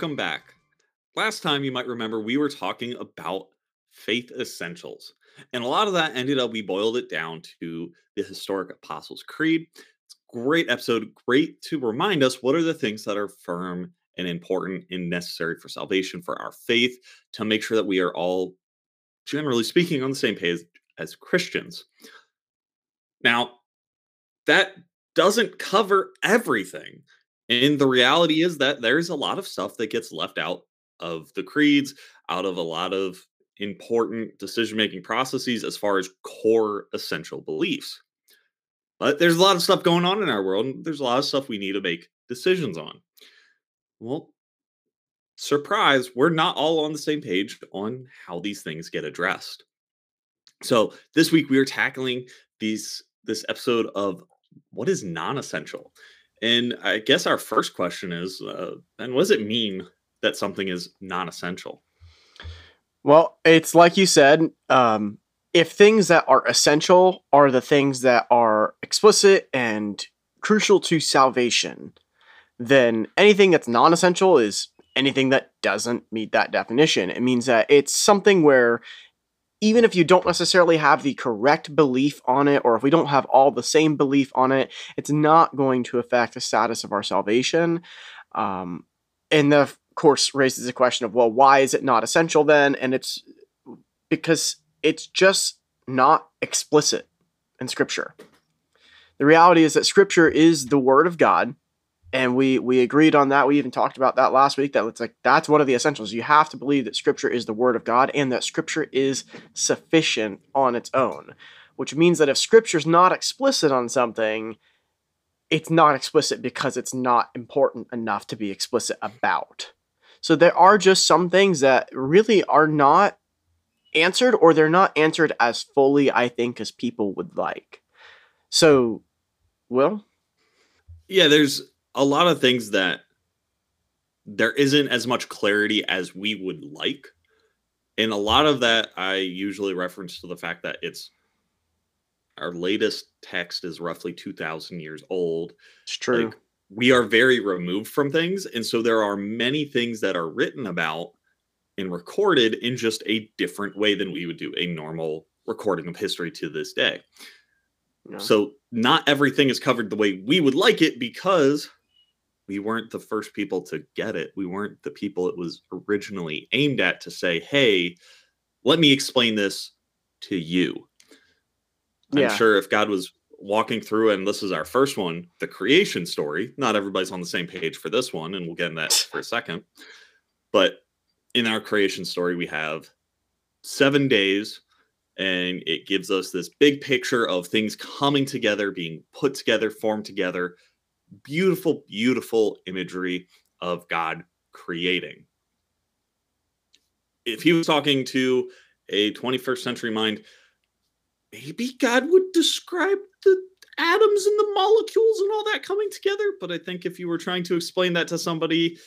Welcome back. Last time, you might remember, we were talking about faith essentials. And a lot of that ended up, we boiled it down to the historic Apostles' Creed. It's a great episode, great to remind us what are the things that are firm and important and necessary for salvation, for our faith, to make sure that we are all, generally speaking, on the same page as Christians. Now, that doesn't cover everything. And the reality is that there's a lot of stuff that gets left out of the creeds, out of a lot of important decision making processes as far as core essential beliefs. But there's a lot of stuff going on in our world, and there's a lot of stuff we need to make decisions on. Well, surprise, we're not all on the same page on how these things get addressed. So this week we are tackling these this episode of what is non-essential. And I guess our first question is, uh, and what does it mean that something is non-essential? Well, it's like you said, um, if things that are essential are the things that are explicit and crucial to salvation, then anything that's non essential is anything that doesn't meet that definition. It means that it's something where even if you don't necessarily have the correct belief on it, or if we don't have all the same belief on it, it's not going to affect the status of our salvation. Um, and the course raises the question of well why is it not essential then? And it's because it's just not explicit in scripture. The reality is that scripture is the word of god and we we agreed on that. We even talked about that last week that it's like that's one of the essentials. You have to believe that scripture is the word of god and that scripture is sufficient on its own which means that if scripture's not explicit on something it's not explicit because it's not important enough to be explicit about. So there are just some things that really are not answered or they're not answered as fully, I think, as people would like. So, well, yeah, there's a lot of things that there isn't as much clarity as we would like. And a lot of that I usually reference to the fact that it's our latest text is roughly 2000 years old. It's true. Like, we are very removed from things. And so there are many things that are written about and recorded in just a different way than we would do a normal recording of history to this day. So not everything is covered the way we would like it because we weren't the first people to get it. We weren't the people it was originally aimed at to say, hey, let me explain this to you. I'm sure if God was walking through, and this is our first one, the creation story. Not everybody's on the same page for this one, and we'll get in that for a second. But in our creation story, we have seven days, and it gives us this big picture of things coming together, being put together, formed together. Beautiful, beautiful imagery of God creating. If he was talking to a 21st century mind, maybe God would describe the atoms and the molecules and all that coming together. But I think if you were trying to explain that to somebody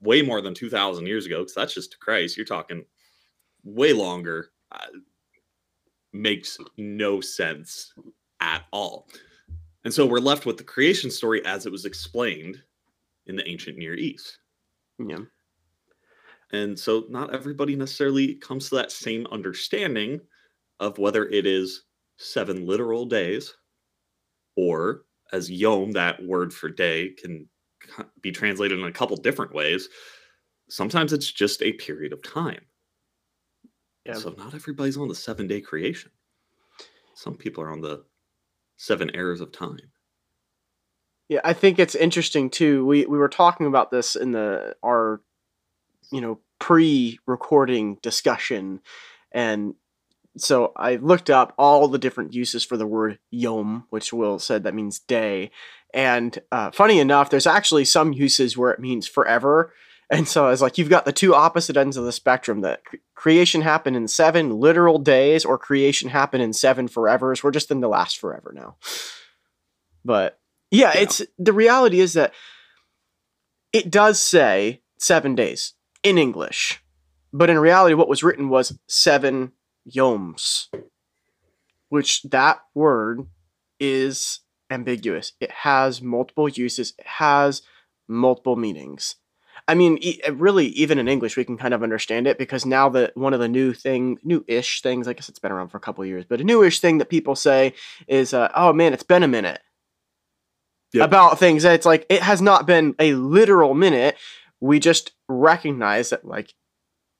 way more than 2,000 years ago, because that's just to Christ, you're talking way longer, uh, makes no sense at all. And so we're left with the creation story as it was explained in the ancient Near East. Yeah. And so not everybody necessarily comes to that same understanding of whether it is seven literal days or as yom that word for day can be translated in a couple different ways sometimes it's just a period of time yeah. so not everybody's on the seven day creation some people are on the seven eras of time yeah i think it's interesting too we we were talking about this in the our you know pre-recording discussion and so I looked up all the different uses for the word yom, which Will said that means day. And uh, funny enough, there's actually some uses where it means forever. And so I was like, you've got the two opposite ends of the spectrum that creation happened in seven literal days or creation happened in seven forevers. We're just in the last forever now. But yeah, yeah, it's the reality is that it does say seven days in English. But in reality, what was written was seven yoms, which that word is ambiguous. It has multiple uses, it has multiple meanings. I mean, e- really, even in English, we can kind of understand it because now that one of the new thing, new-ish things, I guess it's been around for a couple of years, but a newish thing that people say is, uh, "Oh man, it's been a minute." Yep. About things, it's like it has not been a literal minute. We just recognize that, like,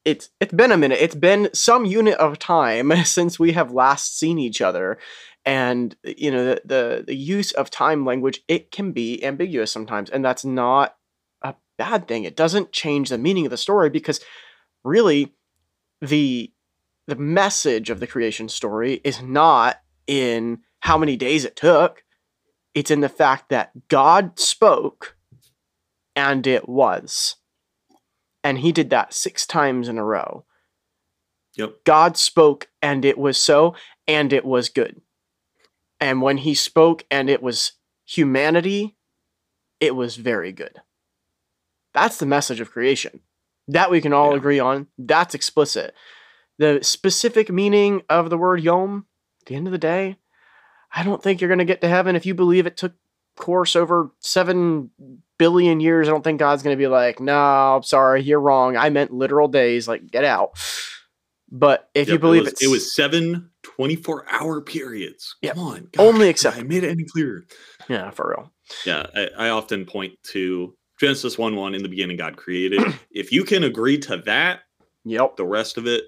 it's it's been a minute. It's been some unit of time since we have last seen each other, and you know the the, the use of time language it can be ambiguous sometimes, and that's not bad thing. It doesn't change the meaning of the story because really the the message of the creation story is not in how many days it took. It's in the fact that God spoke and it was. And he did that six times in a row. Yep. God spoke and it was so, and it was good. And when he spoke and it was humanity, it was very good. That's the message of creation. That we can all Yeah. agree on. That's explicit. The specific meaning of the word yom, at the end of the day, I don't think you're going to get to heaven if you believe it took course over seven billion years. I don't think God's going to be like, no, I'm sorry, you're wrong. I meant literal days. Like, get out. But if you believe it was, it's it was seven 24 hour periods. Yep. Come on. Only except I made it any clearer. yeah, for real. Yeah, I, I often point to Genesis 1 1 in the beginning, God created. if you can agree to that, Yep. the rest of it,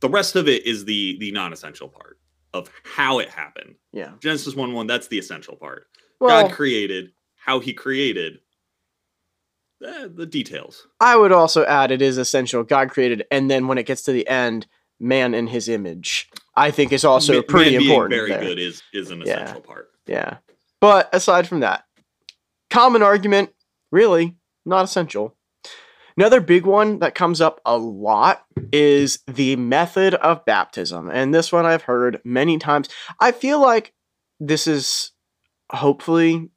the rest of it is the the non essential part of how it happened. Yeah. Genesis 1 1, that's the essential part. Well, God created, how he created, eh, the details. I would also add it is essential. God created, and then when it gets to the end, man in his image. I think is also pretty man being important. Very there. good is is an Yeah. essential part. Yeah. But aside from that, common argument, really not essential. Another big one that comes up a lot is the method of baptism. And this one I've heard many times. I feel like this is hopefully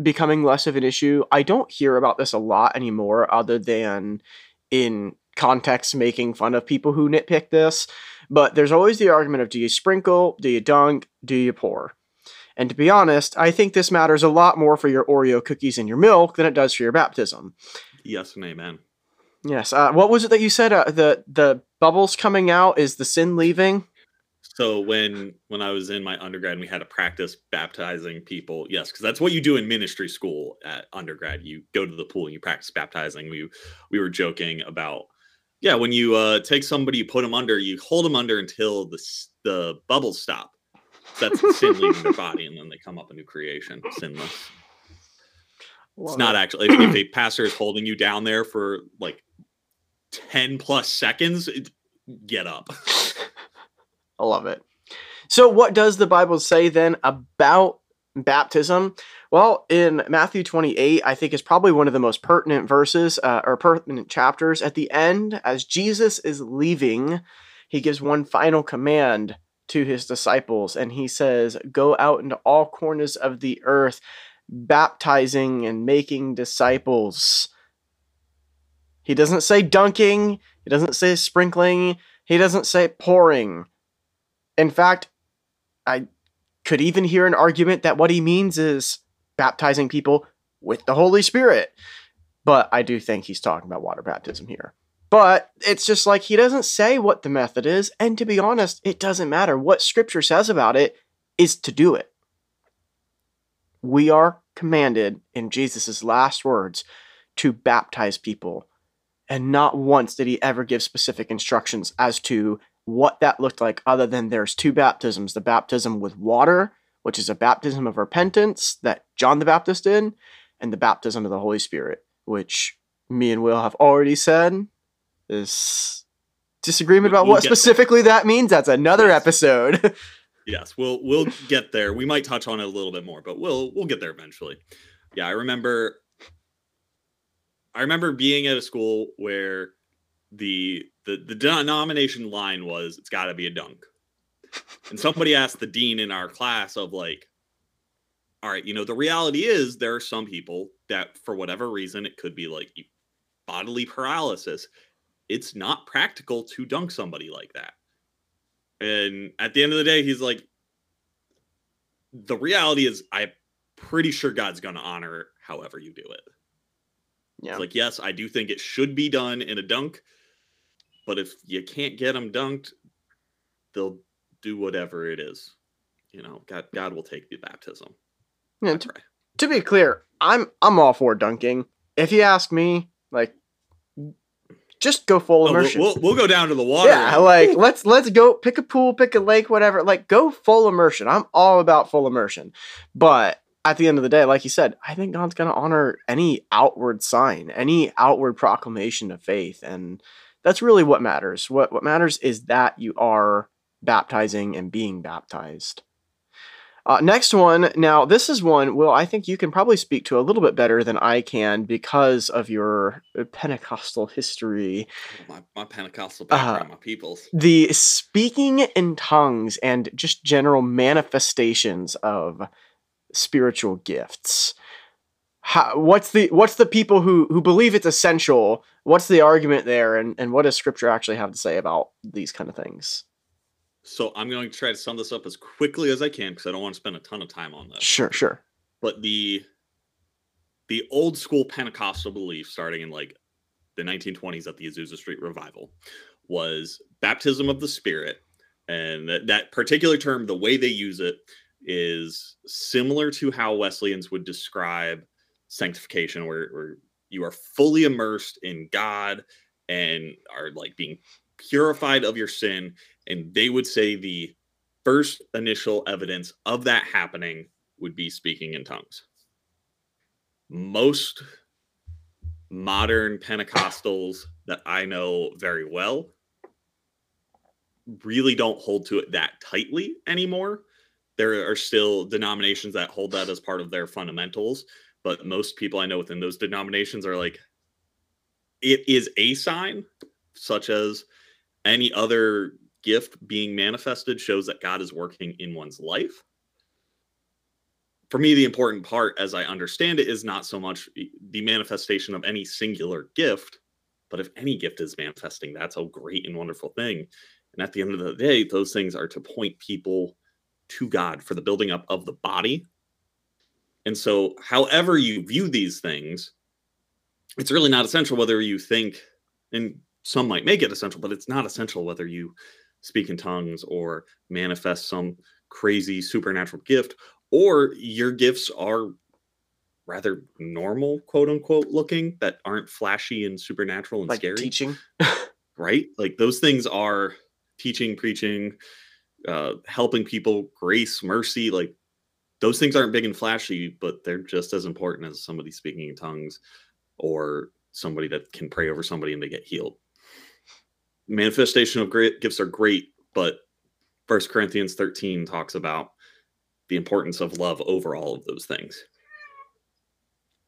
becoming less of an issue. I don't hear about this a lot anymore, other than in context making fun of people who nitpick this. But there's always the argument of do you sprinkle, do you dunk, do you pour? And to be honest, I think this matters a lot more for your Oreo cookies and your milk than it does for your baptism. Yes and amen. Yes. Uh, what was it that you said? Uh, the the bubbles coming out is the sin leaving. So when when I was in my undergrad and we had to practice baptizing people, yes, because that's what you do in ministry school at undergrad. You go to the pool and you practice baptizing. We we were joking about yeah, when you uh, take somebody, you put them under, you hold them under until the the bubbles stop. That's sin leaving their body, and then they come up a new creation, sinless. It's not it. actually if, if a pastor is holding you down there for like ten plus seconds, it, get up. I love it. So, what does the Bible say then about baptism? Well, in Matthew 28, I think is probably one of the most pertinent verses uh, or pertinent chapters. At the end, as Jesus is leaving, he gives one final command to his disciples, and he says, Go out into all corners of the earth, baptizing and making disciples. He doesn't say dunking, he doesn't say sprinkling, he doesn't say pouring. In fact, I could even hear an argument that what he means is baptizing people with the Holy Spirit. But I do think he's talking about water baptism here. But it's just like he doesn't say what the method is, and to be honest, it doesn't matter. What scripture says about it is to do it. We are commanded in Jesus' last words to baptize people. And not once did he ever give specific instructions as to what that looked like, other than there's two baptisms the baptism with water, which is a baptism of repentance that John the Baptist did, and the baptism of the Holy Spirit, which me and Will have already said is disagreement about We'll what get there. specifically that means. That's another Yes. episode. Yes, we'll we'll get there. We might touch on it a little bit more, but we'll we'll get there eventually. Yeah, I remember I remember being at a school where the the the denomination line was it's got to be a dunk. And somebody asked the dean in our class of like all right, you know, the reality is there are some people that for whatever reason it could be like bodily paralysis. It's not practical to dunk somebody like that. And at the end of the day, he's like, the reality is, I'm pretty sure God's going to honor however you do it. Yeah. It's like, yes, I do think it should be done in a dunk, but if you can't get them dunked, they'll do whatever it is. You know, God, God will take the baptism. Yeah, to, to be clear, I'm I'm all for dunking. If you ask me, like, just go full Oh, we'll, immersion. we'll, we'll go down to the water. yeah, like let's let's go pick a pool, pick a lake, whatever. Like, go full immersion. I'm all about full immersion. But at the end of the day, like you said, I think God's gonna honor any outward sign, any outward proclamation of faith, and that's really what matters. What what matters is that you are baptizing and being baptized. Uh, next one. Now, this is one, Will, I think you can probably speak to a little bit better than I can because of your uh, Pentecostal history. my, my Pentecostal Uh, background, my peoples. The speaking in tongues and just general manifestations of spiritual gifts. How, what's the what's the people who who believe it's essential? What's the argument there, and and what does Scripture actually have to say about these kind of things? So I'm going to try to sum this up as quickly as I can because I don't want to spend a ton of time on this. Sure, sure. But the the old school Pentecostal belief, starting in like the 1920s at the Azusa Street Revival, was baptism of the Spirit, and that, that particular term, the way they use it, is similar to how Wesleyans would describe sanctification, where, where you are fully immersed in God and are like being purified of your sin. And they would say the first initial evidence of that happening would be speaking in tongues. Most modern Pentecostals that I know very well really don't hold to it that tightly anymore. There are still denominations that hold that as part of their fundamentals, but most people I know within those denominations are like, it is a sign, such as any other gift being manifested shows that God is working in one's life. For me, the important part, as I understand it, is not so much the manifestation of any singular gift, but if any gift is manifesting, that's a great and wonderful thing. And at the end of the day, those things are to point people to God for the building up of the body. And so, however you view these things, it's really not essential whether you think, and some might make it essential, but it's not essential whether you speak in tongues or manifest some crazy supernatural gift, or your gifts are rather normal, quote unquote, looking that aren't flashy and supernatural and Like scary teaching. right? Like those things are teaching, preaching, uh, helping people, grace, mercy. Like those things aren't big and flashy, but they're just as important as somebody speaking in tongues or somebody that can pray over somebody and they get healed. Manifestation of great gifts are great, but First Corinthians 13 talks about the importance of love over all of those things.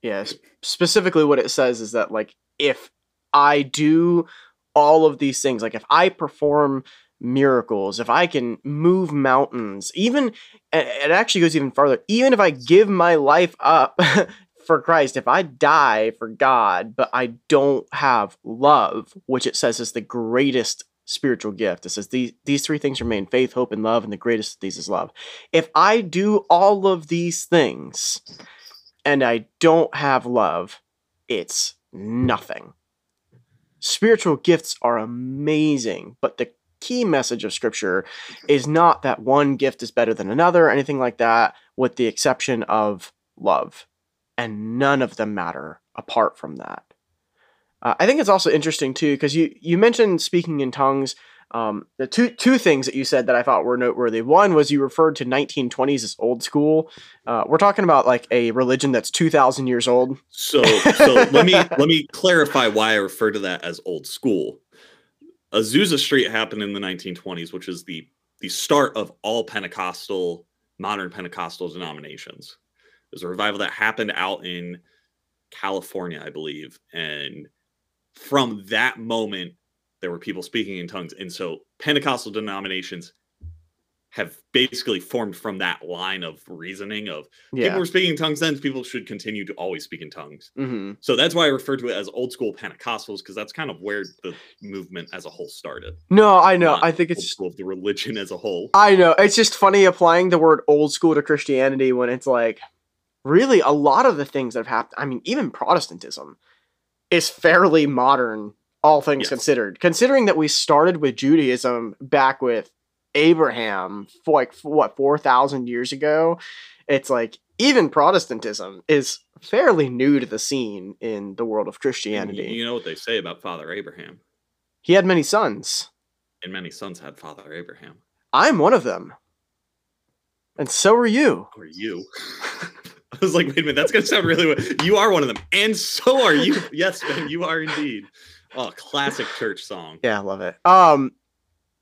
Yeah, specifically what it says is that like if I do all of these things, like if I perform miracles, if I can move mountains, even it actually goes even farther, even if I give my life up for Christ, if I die for God, but I don't have love, which it says is the greatest spiritual gift. It says these these three things remain faith, hope, and love, and the greatest of these is love. If I do all of these things, and I don't have love, it's nothing. Spiritual gifts are amazing, but the key message of Scripture is not that one gift is better than another anything like that, with the exception of love. And none of them matter apart from that. Uh, I think it's also interesting too because you you mentioned speaking in tongues. Um, the two two things that you said that I thought were noteworthy. One was you referred to 1920s as old school. Uh, we're talking about like a religion that's 2,000 years old. So, so let me let me clarify why I refer to that as old school. Azusa Street happened in the 1920s, which is the the start of all Pentecostal modern Pentecostal denominations. There's a revival that happened out in California, I believe, and from that moment, there were people speaking in tongues, and so Pentecostal denominations have basically formed from that line of reasoning of Yeah. people were speaking in tongues then people should continue to always speak in tongues hmm so that's why i refer to it as old school pentecostals because that's kind of where the movement as a whole started No, I know. Not I think old it's. school of the religion as a whole I know. It's just funny applying the word old school to Christianity when it's like, really, a lot of the things that have happened. I mean, even Protestantism. is fairly modern, all things Yes. considered. Considering that we started with Judaism back with Abraham, for like what four thousand years ago, it's like even Protestantism is fairly new to the scene in the world of Christianity. You, you know what they say about Father Abraham, he had many sons. and many sons had Father Abraham. I'm one of them, and so are you. Or you. I was like, wait a minute, that's gonna sound really weird. You are one of them, and so are you. Yes, Ben, you are indeed. Oh, classic church song. Yeah, I love it. Um.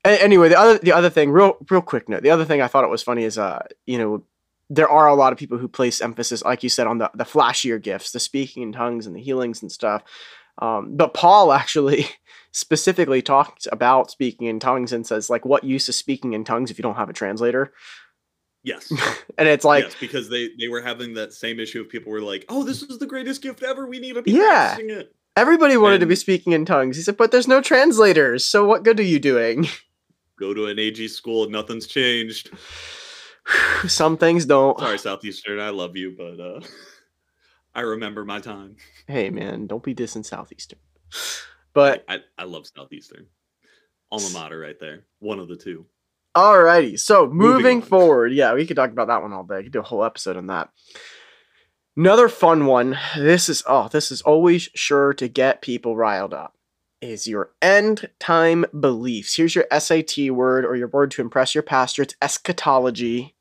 anyway, the other the other thing, real real quick note. The other thing I thought it was funny is, uh, you know, there are a lot of people who place emphasis, like you said, on the the flashier gifts, the speaking in tongues and the healings and stuff. Um, but Paul actually specifically talks about speaking in tongues and says, like, what use is speaking in tongues if you don't have a translator? Yes. And it's like, yes, because they they were having that same issue of people were like, "Oh, this is the greatest gift ever. We need to be Yeah. practicing it." everybody wanted to be speaking in tongues. He said, but there's no translators, so what good are you doing? Go to an AG school, and nothing's changed. Some things don't. Sorry, Southeastern, I love you, but uh, I remember my time. Hey man, don't be dissing Southeastern. But I, I love Southeastern. Alma mater, right there. One of the two. Alrighty, so moving, Moving forward, yeah, we could talk about that one all day. We could do a whole episode on that. Another fun one. This is oh, this is always sure to get people riled up. Is your end time beliefs? Here's your SAT word or your word to impress your pastor. It's eschatology.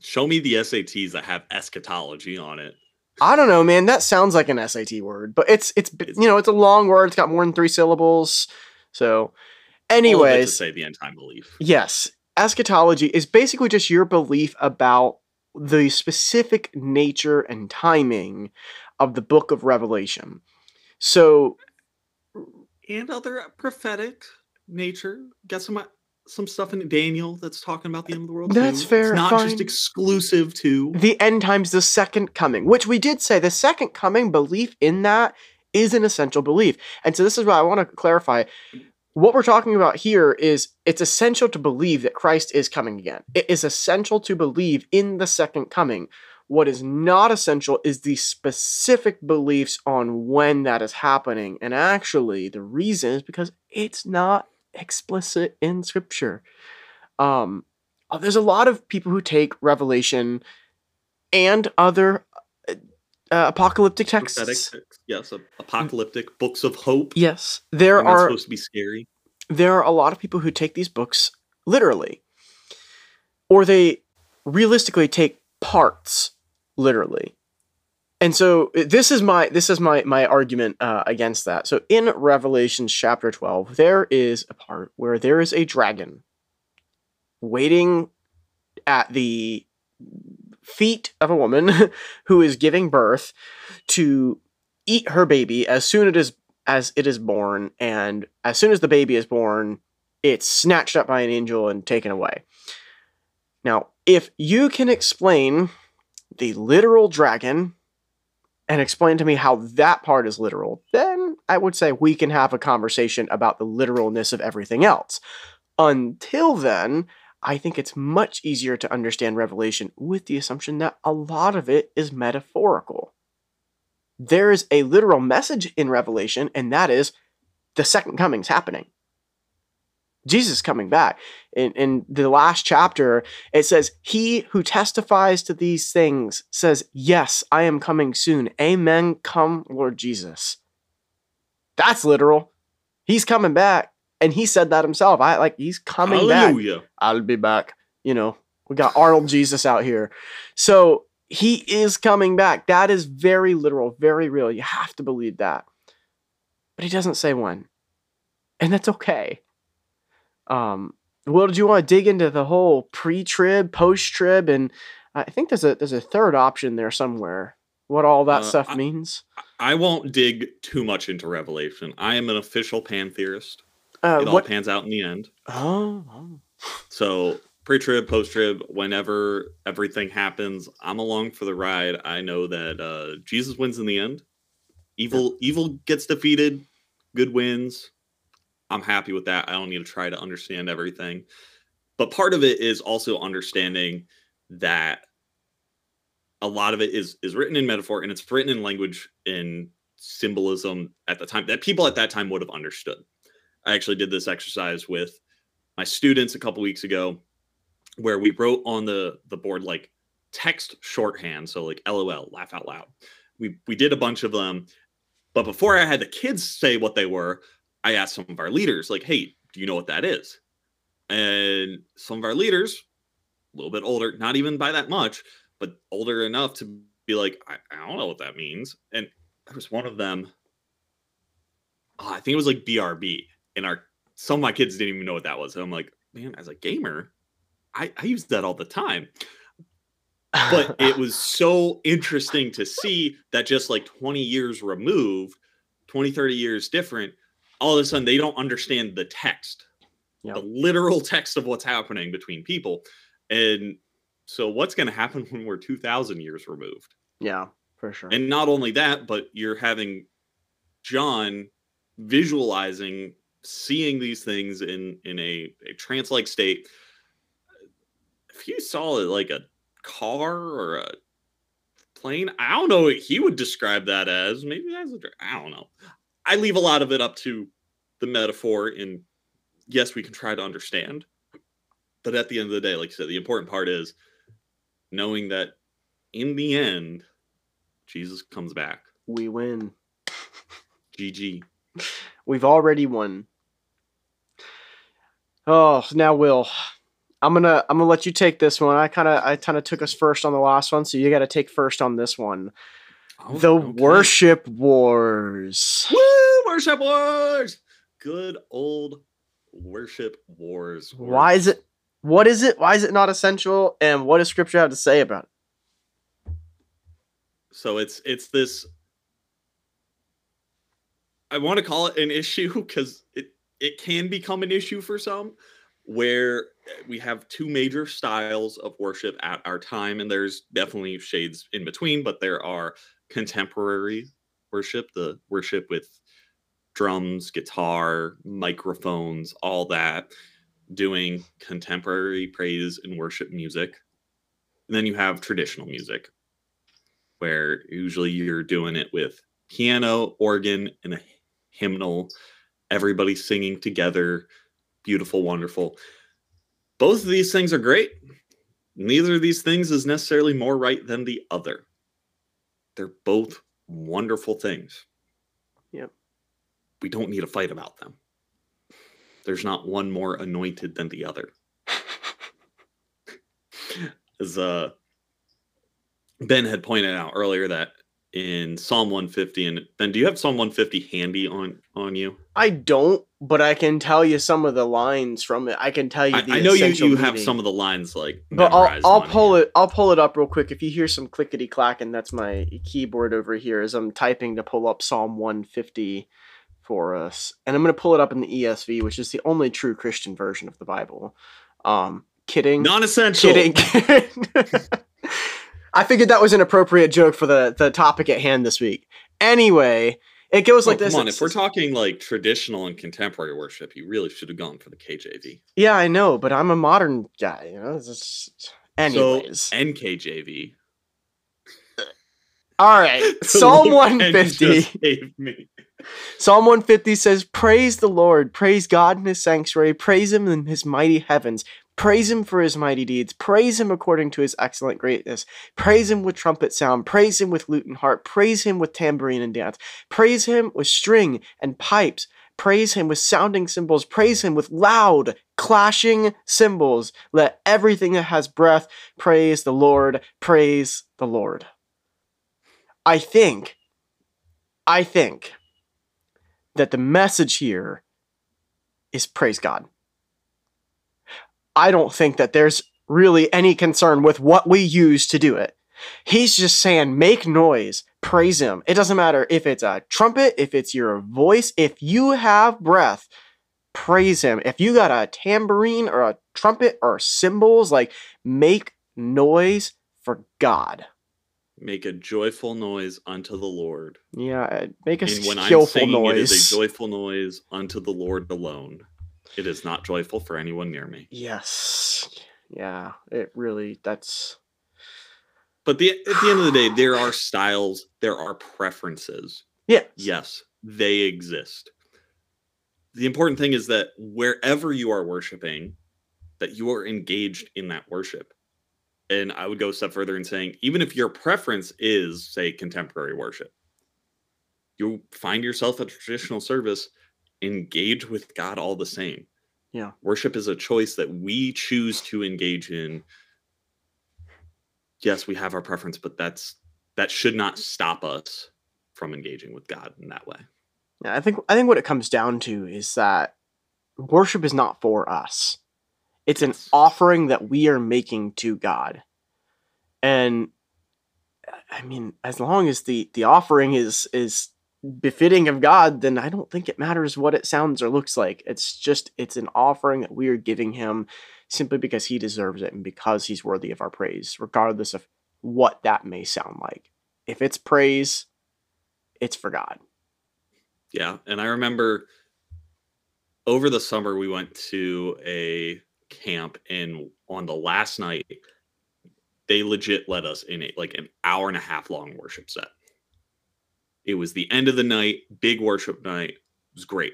Show me the SATs that have eschatology on it. I don't know, man. That sounds like an SAT word, but it's it's you know it's a long word. It's got more than three syllables. So, All of it to anyways, say the end time belief. Yes. Eschatology is basically just your belief about the specific nature and timing of the book of Revelation. So, and other prophetic nature. Got some uh, some stuff in Daniel that's talking about the end of the world. That's too. fair, It's not fine. just exclusive to. the end times, the second coming, which we did say the second coming belief in that is an essential belief. And so, this is what I want to clarify. What we're talking about here is it's essential to believe that Christ is coming again. It is essential to believe in the second coming. What is not essential is the specific beliefs on when that is happening. And actually, the reason is because it's not explicit in scripture. Um, uh, there's a lot of people who take Revelation and other uh, apocalyptic texts. Texts, yes, apocalyptic books of hope. Yes, there are supposed to be scary. there are a lot of people who take these books literally, or they realistically take parts literally. And so uh, this is my this is my my argument uh, against that. So in Revelation chapter twelve, there is a part where there is a dragon waiting at the feet of a woman who is giving birth to eat her baby as soon it is as it is born, and as soon as the baby is born, it's snatched up by an angel and taken away. Now, if you can explain the literal dragon and explain to me how that part is literal, then I would say we can have a conversation about the literalness of everything else. Until then, I think it's much easier to understand Revelation with the assumption that a lot of it is metaphorical there is a literal message in Revelation, and that is the second coming's happening. Jesus is coming back. In, in the last chapter, it says, He who testifies to these things says, Yes, I am coming soon. Amen. Come, Lord Jesus. That's literal. He's coming back. And he said that himself. I like he's coming back. I'll be back. You know, we got Arnold Jesus out here. So he is coming back. That is very literal, very real. You have to believe that. But he doesn't say when. And that's okay. Um, well, did you want to dig into the whole pre-trib, post-trib, and I think there's a there's a third option there somewhere. What all that Uh, stuff I- means? I won't dig too much into Revelation. I am an official pan theorist. Uh, It all what? pans out in the end. Oh, oh. So pre-trib, post-trib, whenever everything happens, I'm along for the ride. I know that uh, Jesus wins in the end. Evil, evil gets defeated. Good wins. I'm happy with that. I don't need to try to understand everything. But part of it is also understanding that a lot of it is is written in metaphor and it's written in language in symbolism at the time that people at that time would have understood. I actually did this exercise with my students a couple weeks ago where we wrote on the the board like text shorthand. So like lol laugh out loud. We we did a bunch of them but before i had the kids say what they were i asked some of our leaders like hey do you know what that is? And some of our leaders a little bit older not even by that much but older enough to be like i, I don't know what that means. And there was one of them. Oh, i think it was like brb and our some of my kids didn't even know what that was and i'm like man as a gamer i, I use that all the time but it was so interesting to see that just like 20 years removed 20 30 years different all of a sudden they don't understand the text Yep. the literal text of what's happening between people and so what's going to happen when we're 2000 years removed yeah, for sure. and not only that but you're having john visualizing seeing these things in in a, a trance like state if you saw it like a car or a plane i don't know what he would describe that as. Maybe that's a i don't know. I leave a lot of it up to the metaphor and yes we can try to understand but at the end of the day like i said the important part is knowing that in the end jesus comes back. We win. gg We've already won. Oh, now Will, I'm gonna I'm gonna let you take this one. I kind of I kind of took us first on the last one, so you got to take first on this one. Oh, the okay. worship wars. Woo! Worship wars. Good old worship wars. Why is it? What is it? Why is it not essential? And what does Scripture have to say about it? So it's it's this. I want to call it an issue because it it can become an issue for some, where we have two major styles of worship at our time, and there's definitely shades in between, but there are contemporary worship, the worship with drums, guitar, microphones, all that, doing contemporary praise and worship music. And then you have traditional music, where usually you're doing it with piano, organ, and a hymnal, everybody singing together. Beautiful, wonderful. Both of these things are great. Neither of these things is necessarily more right than the other. They're both wonderful things. Yep. We don't need to fight about them. There's not one more anointed than the other. As uh, Ben had pointed out earlier that in Psalm 150, and Ben, do you have Psalm 150 handy on on you? I don't, but I can tell you some of the lines from it. I can tell you. I, I know you essential you have some of the lines like, But I'll I'll pull you. it I'll pull it up real quick. If you hear some clickety clacking, that's my keyboard over here as I'm typing to pull up Psalm 150 for us. And I'm gonna pull it up in the ESV, which is the only true Christian version of the Bible. Um kidding. non-essential. kidding. I figured that was an appropriate joke for the, the topic at hand this week. Anyway, it goes Oh, like this. come on, if we're talking like traditional and contemporary worship, you really should have gone for the KJV. yeah, I know, but I'm a modern guy, you know. It's just... Anyways, So NKJV. all right. Psalm 150. me. Psalm 150 says, Praise the Lord, praise God in his sanctuary, praise him in his mighty heavens, praise him for his mighty deeds, praise him according to his excellent greatness, praise him with trumpet sound, praise him with lute and harp, praise him with tambourine and dance, praise him with string and pipes, praise him with sounding cymbals, praise him with loud clashing cymbals. Let everything that has breath praise the Lord, praise the Lord. I think, I think that the message here is praise God. I don't think that there's really any concern with what we use to do it. He's just saying, make noise, praise Him. It doesn't matter if it's a trumpet, if it's your voice, if you have breath, praise Him. If you got a tambourine or a trumpet or cymbals, like make noise for God. Make a joyful noise unto the Lord. Yeah, uh, make a And when I'm skillful singing, it is a joyful noise unto the Lord alone. It is not joyful for anyone near me. Yes. Yeah, it really that's But the, at the end of the day, there are styles, there are preferences. Yeah. Yes, they exist. The important thing is that wherever you are worshiping, that you are engaged in that worship. And I would go a step further in saying, even if your preference is, say, contemporary worship, you find yourself at traditional service, engage with God all the same. Yeah. Worship is a choice that we choose to engage in. Yes, we have our preference, but that's that should not stop us from engaging with God in that way. Yeah, I think I think what it comes down to is that worship is not for us. It's an offering that we are making to God. And I mean, as long as the the offering is is befitting of God, then I don't think it matters what it sounds or looks like. It's just it's an offering that we are giving him simply because he deserves it and because he's worthy of our praise, regardless of what that may sound like. If it's praise, it's for God. Yeah, and I remember over the summer we went to a camp and on the last night they legit let us in a like an hour and a half long worship set. It was the end of the night, big worship night. It was great.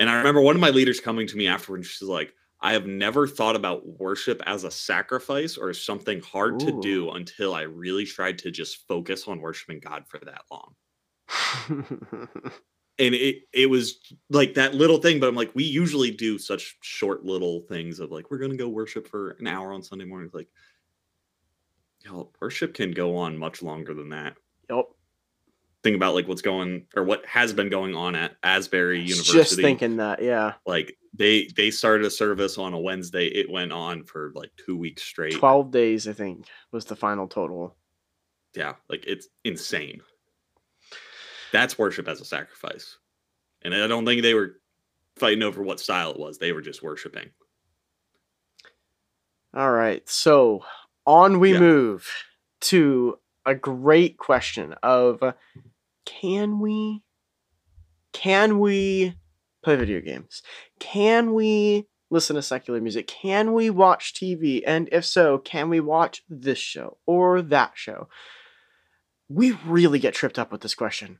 And I remember one of my leaders coming to me afterwards. She's like, I have never thought about worship as a sacrifice or something hard to do until I really tried to just focus on worshiping God for that long and it it was like that little thing but i'm like we usually do such short little things of like we're gonna go worship for an hour on sunday mornings like you know worship can go on much longer than that yep. Think about like what's going or what has been going on at asbury university Just thinking that, yeah. like they they started a service on a wednesday it went on for like two weeks straight 12 days, I think, was the final total. yeah like it's insane that's worship as a sacrifice and i don't think they were fighting over what style it was they were just worshiping All right. So on we Yeah. move to a great question of can we can we play video games? Can we listen to secular music? Can we watch TV? And if so, can we watch this show or that show? We really get tripped up with this question.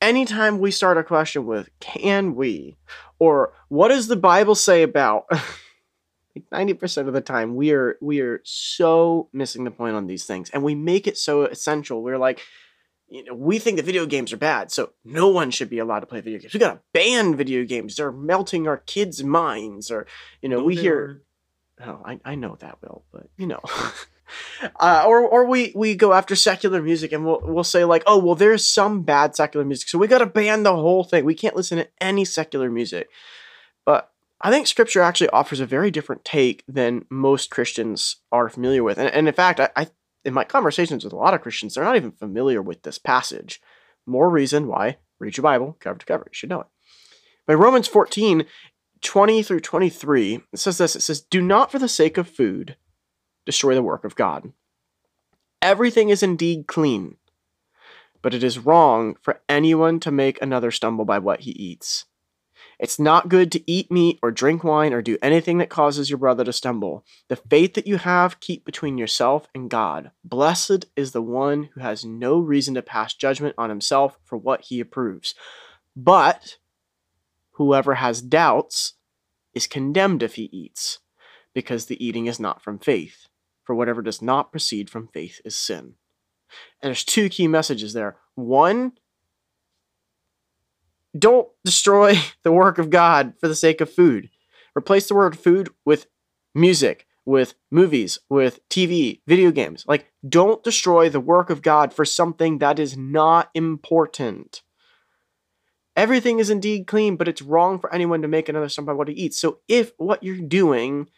Anytime we start a question with can we or what does the Bible say about like 90% of the time we are we are so missing the point on these things and we make it so essential we're like you know we think that video games are bad so no one should be allowed to play video games. We gotta ban video games. They're melting our kids minds or you know No, we hear oh I, I know that will but you know. Uh, or or we we go after secular music and we'll we'll say like oh well there's some bad secular music. So we gotta ban the whole thing. We can't listen to any secular music. But I think scripture actually offers a very different take than most Christians are familiar with. And, and in fact, I, I in my conversations with a lot of Christians, they're not even familiar with this passage. More reason why read your Bible cover to cover. You should know it. By Romans 14, 20 through 23, it says this it says, Do not for the sake of food destroy the work of God. Everything is indeed clean, but it is wrong for anyone to make another stumble by what he eats. It's not good to eat meat or drink wine or do anything that causes your brother to stumble. The faith that you have, keep between yourself and God. Blessed is the one who has no reason to pass judgment on himself for what he approves. But whoever has doubts is condemned if he eats, because the eating is not from faith. For whatever does not proceed from faith is sin. And there's two key messages there. One, don't destroy the work of God for the sake of food. Replace the word food with music, with movies, with TV, video games. Like, don't destroy the work of God for something that is not important. Everything is indeed clean, but it's wrong for anyone to make another stumble by what he eats. So, if what you're doing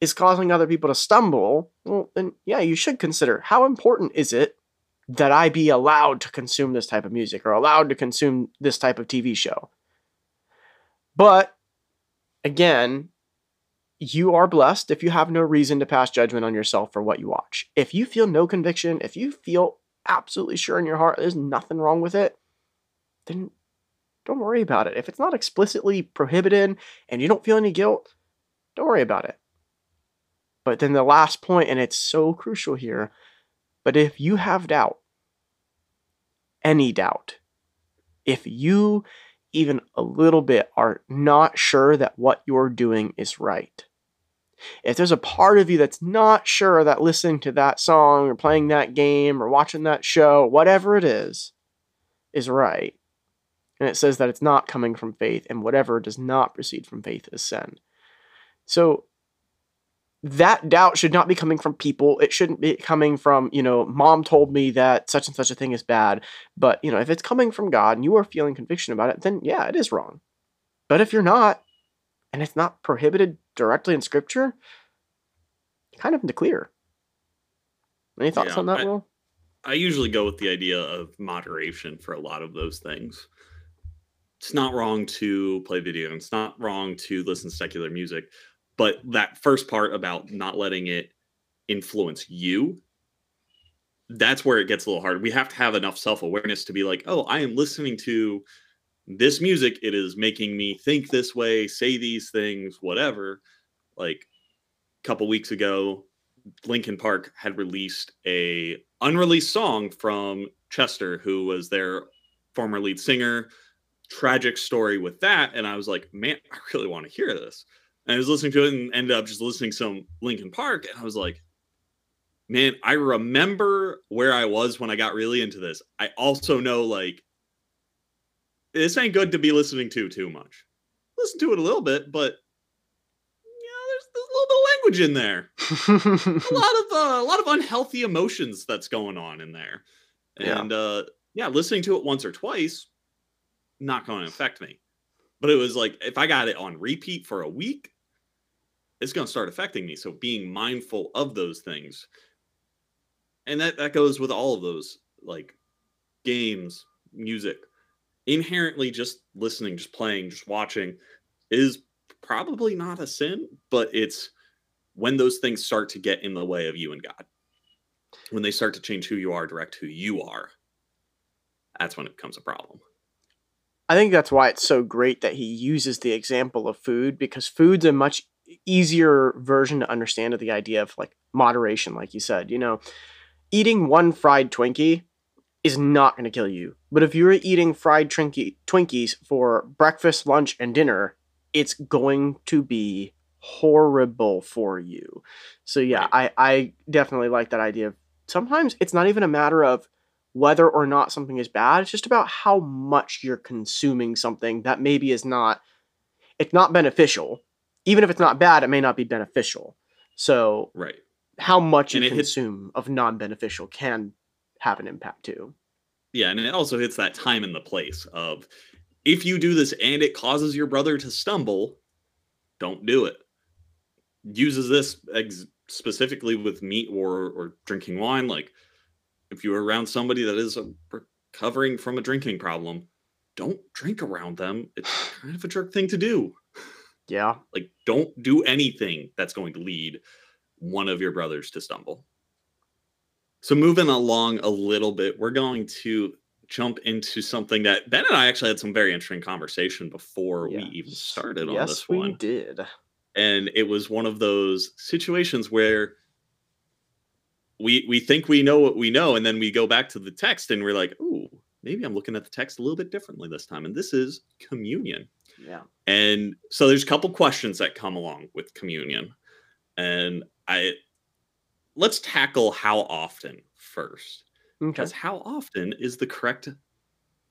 is causing other people to stumble, well, then yeah, you should consider how important is it that I be allowed to consume this type of music or allowed to consume this type of TV show. But again, you are blessed if you have no reason to pass judgment on yourself for what you watch. If you feel no conviction, if you feel absolutely sure in your heart there's nothing wrong with it, then don't worry about it. If it's not explicitly prohibited and you don't feel any guilt, don't worry about it. But then the last point, and it's so crucial here, but if you have doubt, any doubt, if you even a little bit are not sure that what you're doing is right. If there's a part of you that's not sure that listening to that song or playing that game or watching that show, whatever it is, is right, and it says that it's not coming from faith, and whatever does not proceed from faith is sin. So that doubt should not be coming from people. It shouldn't be coming from, you know, mom told me that such and such a thing is bad. But, you know, if it's coming from God and you are feeling conviction about it, then yeah, it is wrong. But if you're not, and it's not prohibited directly in scripture, kind of in the clear. Any thoughts yeah, on that, I, Will? I usually go with the idea of moderation for a lot of those things. It's not wrong to play video. It's not wrong to listen to secular music but that first part about not letting it influence you, that's where it gets a little hard. We have to have enough self awareness to be like, oh, I am listening to this music. It is making me think this way, say these things, whatever. Like a couple weeks ago, Linkin Park had released a unreleased song from Chester, who was their former lead singer. Tragic story with that, and I was like, man, I really want to hear this. And I was listening to it and ended up just listening to some Linkin Park, and I was like, man, I remember where I was when I got really into this. I also know like this ain't good to be listening to too much. Listen to it a little bit, but yeah, there's, there's a little bit of language in there. a lot of uh, a lot of unhealthy emotions that's going on in there, and yeah. uh, yeah, listening to it once or twice not going to affect me. But it was like if I got it on repeat for a week, it's going to start affecting me. So being mindful of those things. And that, that goes with all of those like games, music. Inherently, just listening, just playing, just watching is probably not a sin, but it's when those things start to get in the way of you and God. When they start to change who you are, direct who you are, that's when it becomes a problem. I think that's why it's so great that he uses the example of food because food's a much easier version to understand of the idea of like moderation, like you said. You know, eating one fried Twinkie is not going to kill you. But if you're eating fried Twinkie, Twinkies for breakfast, lunch, and dinner, it's going to be horrible for you. So yeah, I, I definitely like that idea of sometimes it's not even a matter of whether or not something is bad. It's just about how much you're consuming something that maybe is not it's not beneficial even if it's not bad, it may not be beneficial. So, right, how much and you consume hits, of non-beneficial can have an impact too. Yeah, and it also hits that time and the place of if you do this and it causes your brother to stumble, don't do it. Uses this ex- specifically with meat or or drinking wine. Like if you're around somebody that is recovering from a drinking problem, don't drink around them. It's kind of a jerk thing to do. Yeah. Like, don't do anything that's going to lead one of your brothers to stumble. So, moving along a little bit, we're going to jump into something that Ben and I actually had some very interesting conversation before yes. we even started on yes, this one. Yes, we did. And it was one of those situations where we we think we know what we know, and then we go back to the text and we're like, "Ooh, maybe I'm looking at the text a little bit differently this time." And this is communion. Yeah. And so there's a couple questions that come along with communion. And I let's tackle how often first. Okay. Because how often is the correct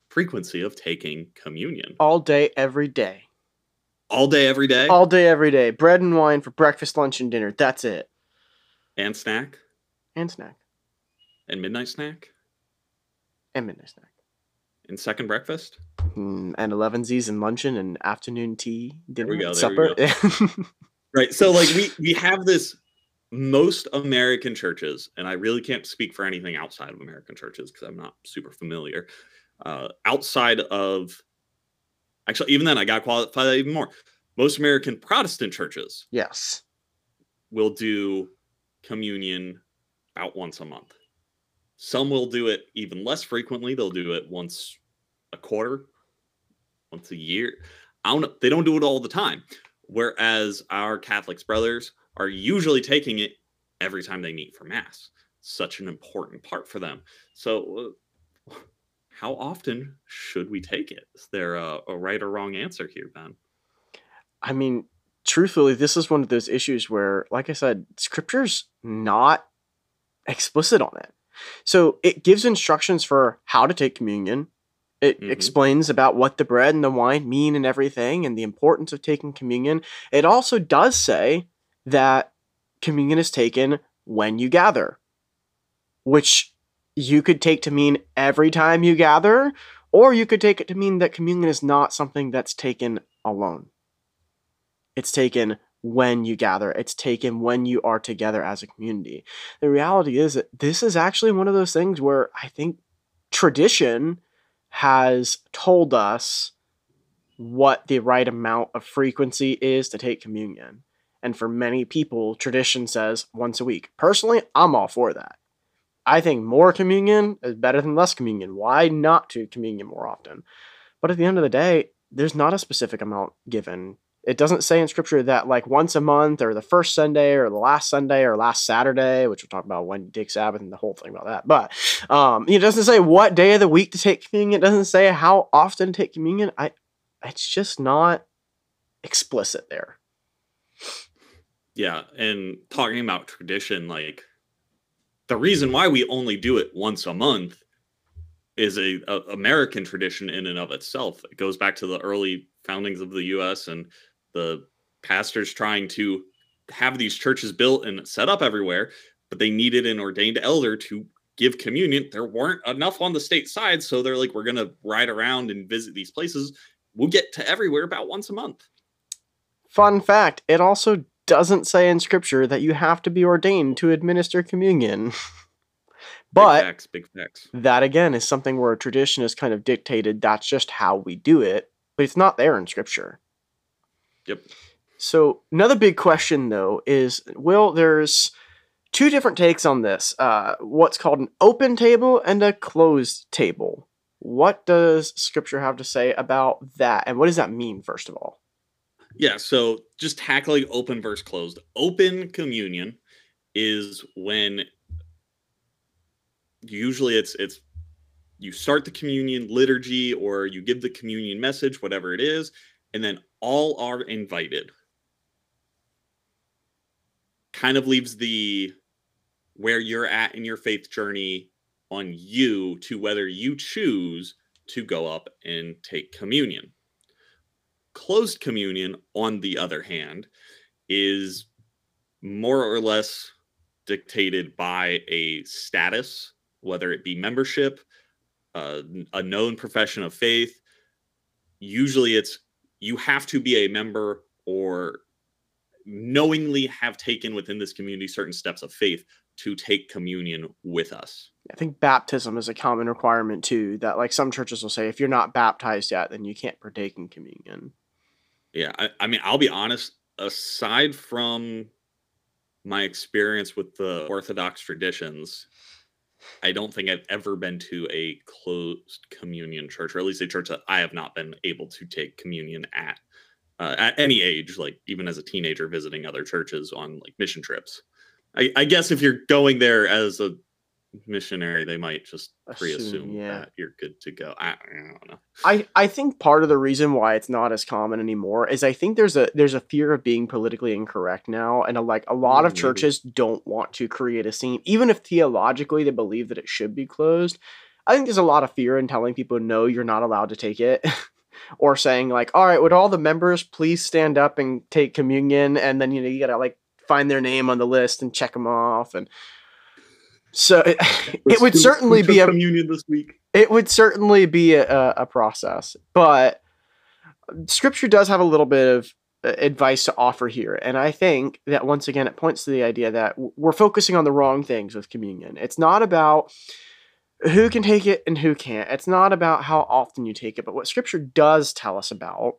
frequency of taking communion? All day, every day. All day, every day? All day, every day. Bread and wine for breakfast, lunch, and dinner. That's it. And snack? And snack. And midnight snack? And midnight snack. And second breakfast? Mm, and elevensies and luncheon and afternoon tea, dinner, go, supper. right. So like we we have this most American churches, and I really can't speak for anything outside of American churches because I'm not super familiar. Uh, outside of actually, even then, I got to qualify that even more. Most American Protestant churches, yes, will do communion about once a month. Some will do it even less frequently. They'll do it once a quarter, once a year. I don't. They don't do it all the time. Whereas our Catholics brothers are usually taking it every time they meet for mass. Such an important part for them. So, uh, how often should we take it? Is there a, a right or wrong answer here, Ben? I mean, truthfully, this is one of those issues where, like I said, scripture's not explicit on it. So it gives instructions for how to take communion. It Mhm. explains about what the bread and the wine mean and everything and the importance of taking communion. It also does say that communion is taken when you gather, which you could take to mean every time you gather, or you could take it to mean that communion is not something that's taken alone. It's taken when you gather, it's taken when you are together as a community. The reality is that this is actually one of those things where I think tradition has told us what the right amount of frequency is to take communion. And for many people, tradition says once a week. Personally, I'm all for that. I think more communion is better than less communion. Why not to communion more often? But at the end of the day, there's not a specific amount given. It doesn't say in scripture that like once a month or the first Sunday or the last Sunday or last Saturday, which we'll talk about when you take Sabbath and the whole thing about that. But um, it doesn't say what day of the week to take communion. It doesn't say how often to take communion. I, it's just not explicit there. Yeah, and talking about tradition, like the reason why we only do it once a month is a, a American tradition in and of itself. It goes back to the early foundings of the U.S. and the pastors trying to have these churches built and set up everywhere, but they needed an ordained elder to give communion. There weren't enough on the state side, so they're like, we're gonna ride around and visit these places. We'll get to everywhere about once a month. Fun fact it also doesn't say in scripture that you have to be ordained to administer communion. but big facts, big facts. that again is something where tradition is kind of dictated that's just how we do it, but it's not there in scripture. Yep. So another big question though is well there's two different takes on this. Uh, what's called an open table and a closed table. What does scripture have to say about that and what does that mean first of all? Yeah, so just tackling open versus closed. Open communion is when usually it's it's you start the communion liturgy or you give the communion message, whatever it is, and then all are invited. Kind of leaves the where you're at in your faith journey on you to whether you choose to go up and take communion. Closed communion, on the other hand, is more or less dictated by a status, whether it be membership, uh, a known profession of faith. Usually it's you have to be a member or knowingly have taken within this community certain steps of faith to take communion with us. I think baptism is a common requirement too. That like some churches will say, if you're not baptized yet, then you can't partake in communion. Yeah, I, I mean, I'll be honest. Aside from my experience with the Orthodox traditions, I don't think I've ever been to a closed communion church, or at least a church that I have not been able to take communion at uh, at any age, like even as a teenager visiting other churches on like mission trips. I, I guess if you're going there as a missionary, they might just Assume, pre-assume yeah. that you're good to go. I, don't know. I, I think part of the reason why it's not as common anymore is I think there's a there's a fear of being politically incorrect now, and a, like a lot Mm, of churches don't want to create a scene, even if theologically they believe that it should be closed. I think there's a lot of fear in telling people no, you're not allowed to take it, or saying like, all right, would all the members please stand up and take communion, and then you know you gotta like find their name on the list and check them off, and so it, it would certainly be a communion this week. it would certainly be a, a, a process, but scripture does have a little bit of uh, advice to offer here. And I think that once again, it points to the idea that we're focusing on the wrong things with communion. It's not about who can take it and who can't, it's not about how often you take it. But what scripture does tell us about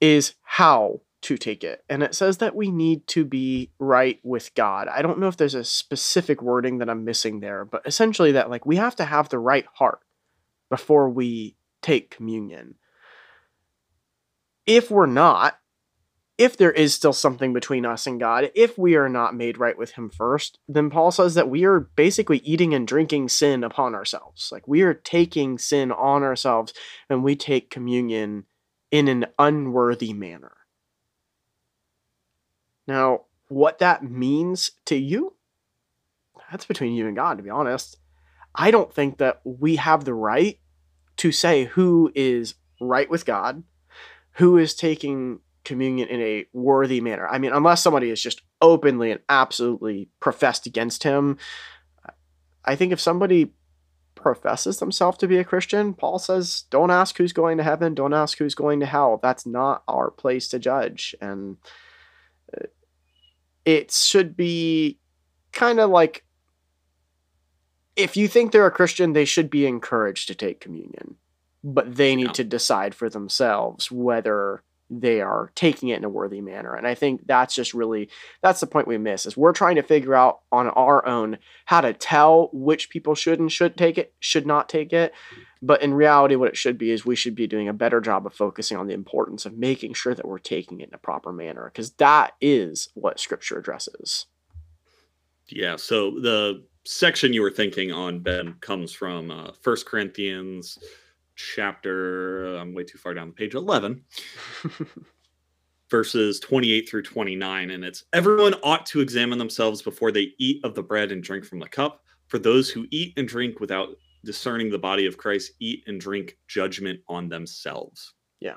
is how to take it. And it says that we need to be right with God. I don't know if there's a specific wording that I'm missing there, but essentially that like we have to have the right heart before we take communion. If we're not, if there is still something between us and God, if we are not made right with Him first, then Paul says that we are basically eating and drinking sin upon ourselves. Like we are taking sin on ourselves and we take communion in an unworthy manner. Now, what that means to you, that's between you and God, to be honest. I don't think that we have the right to say who is right with God, who is taking communion in a worthy manner. I mean, unless somebody is just openly and absolutely professed against him, I think if somebody professes themselves to be a Christian, Paul says, don't ask who's going to heaven, don't ask who's going to hell. That's not our place to judge. And it should be kind of like if you think they're a Christian, they should be encouraged to take communion, but they need to decide for themselves whether they are taking it in a worthy manner. And I think that's just really that's the point we miss is we're trying to figure out on our own how to tell which people should and should take it, should not take it. But in reality, what it should be is we should be doing a better job of focusing on the importance of making sure that we're taking it in a proper manner, because that is what scripture addresses. Yeah. So the section you were thinking on, Ben, comes from uh, First Corinthians chapter. I'm way too far down the page. Eleven. verses 28 through 29 and it's everyone ought to examine themselves before they eat of the bread and drink from the cup for those who eat and drink without discerning the body of Christ eat and drink judgment on themselves yeah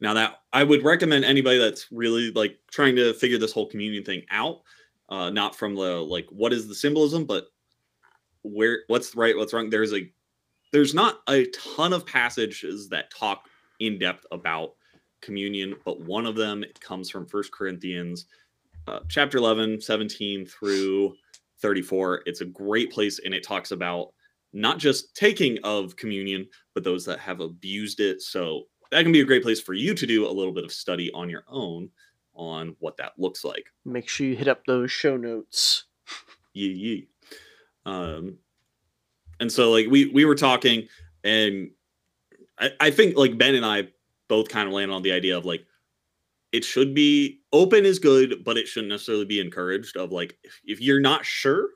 now that i would recommend anybody that's really like trying to figure this whole communion thing out uh, not from the like what is the symbolism, but where what's right, what's wrong. There's a there's not a ton of passages that talk in depth about communion, but one of them comes from First Corinthians uh, chapter 11, 17 through 34. It's a great place and it talks about not just taking of communion, but those that have abused it. So that can be a great place for you to do a little bit of study on your own on what that looks like. Make sure you hit up those show notes. Yee yee. Um, and so like we we were talking, and I, I think like Ben and I both kind of land on the idea of like it should be open is good, but it shouldn't necessarily be encouraged. Of like if, if you're not sure,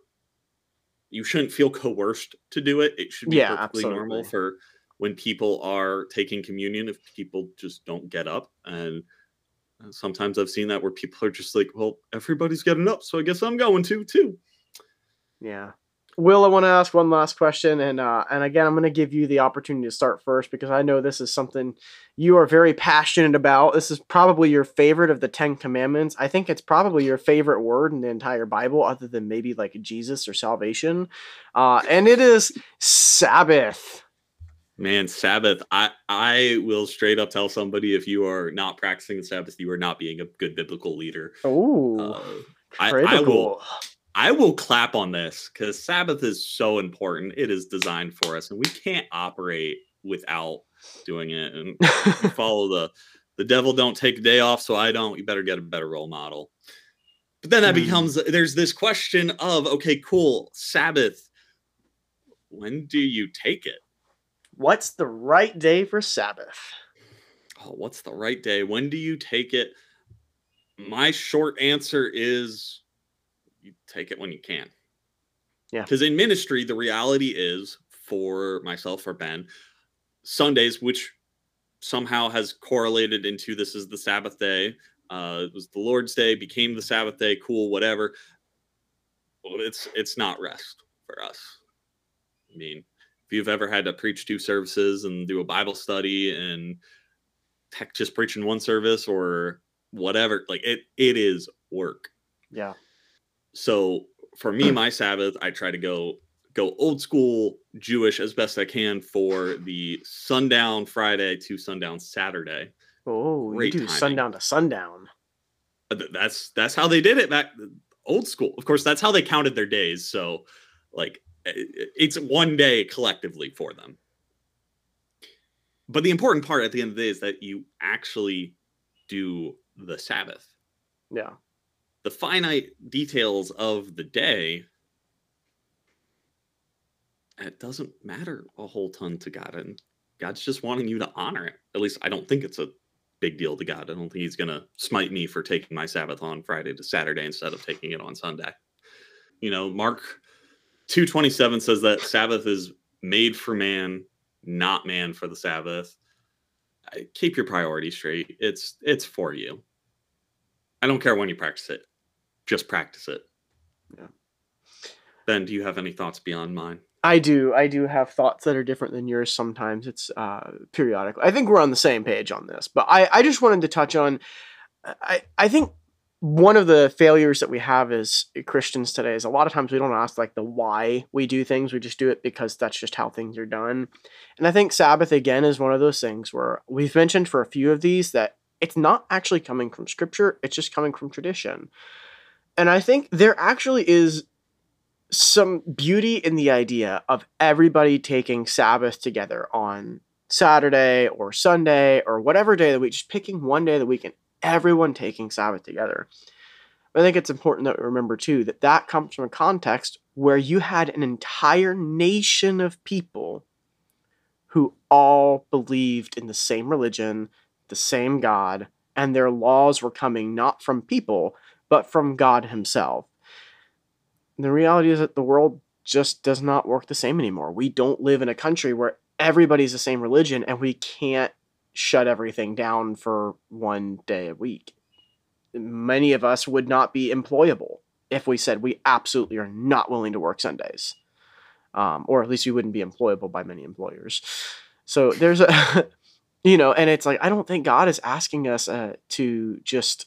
you shouldn't feel coerced to do it. It should be yeah, perfectly absolutely. normal for when people are taking communion if people just don't get up and sometimes I've seen that where people are just like, well, everybody's getting up, so I guess I'm going to too. Yeah. Will, I want to ask one last question, and uh, and again, I'm going to give you the opportunity to start first because I know this is something you are very passionate about. This is probably your favorite of the Ten Commandments. I think it's probably your favorite word in the entire Bible, other than maybe like Jesus or salvation, uh, and it is Sabbath. Man, Sabbath. I I will straight up tell somebody if you are not practicing the Sabbath, you are not being a good biblical leader. Oh, uh, I, I will. I will clap on this because Sabbath is so important. It is designed for us, and we can't operate without doing it. And follow the the devil don't take a day off, so I don't. You better get a better role model. But then that mm. becomes there's this question of okay, cool, Sabbath. When do you take it? What's the right day for Sabbath? Oh, what's the right day? When do you take it? My short answer is you take it when you can. Yeah. Because in ministry, the reality is for myself or Ben, Sundays, which somehow has correlated into this is the Sabbath day. Uh, it was the Lord's day, became the Sabbath day, cool, whatever. Well, it's it's not rest for us. I mean, if you've ever had to preach two services and do a Bible study and heck, just preaching one service or whatever, like it, it is work. Yeah. So for me, hmm. my Sabbath, I try to go go old school Jewish as best I can for the sundown Friday to sundown Saturday. Oh, Great you do timing. sundown to sundown. Uh, that's that's how they did it back old school. Of course, that's how they counted their days. So, like it's one day collectively for them. But the important part at the end of the day is that you actually do the Sabbath. Yeah. The finite details of the day it doesn't matter a whole ton to God and God's just wanting you to honor it. At least I don't think it's a big deal to God. I don't think he's going to smite me for taking my Sabbath on Friday to Saturday instead of taking it on Sunday. You know, Mark 227 says that Sabbath is made for man, not man for the Sabbath. Keep your priorities straight. It's it's for you. I don't care when you practice it. Just practice it. Yeah. Ben, do you have any thoughts beyond mine? I do. I do have thoughts that are different than yours sometimes. It's uh, periodically. I think we're on the same page on this, but I, I just wanted to touch on. I, I think one of the failures that we have as Christians today is a lot of times we don't ask like the why we do things. We just do it because that's just how things are done. And I think Sabbath again is one of those things where we've mentioned for a few of these that it's not actually coming from scripture, it's just coming from tradition. And I think there actually is some beauty in the idea of everybody taking Sabbath together on Saturday or Sunday or whatever day of the week, just picking one day of the week and everyone taking Sabbath together. I think it's important that we remember too that that comes from a context where you had an entire nation of people who all believed in the same religion, the same God, and their laws were coming not from people, but from God Himself the reality is that the world just does not work the same anymore. We don't live in a country where everybody's the same religion and we can't shut everything down for one day a week. Many of us would not be employable if we said we absolutely are not willing to work Sundays. Um, or at least we wouldn't be employable by many employers. So there's a, you know, and it's like, I don't think God is asking us uh, to just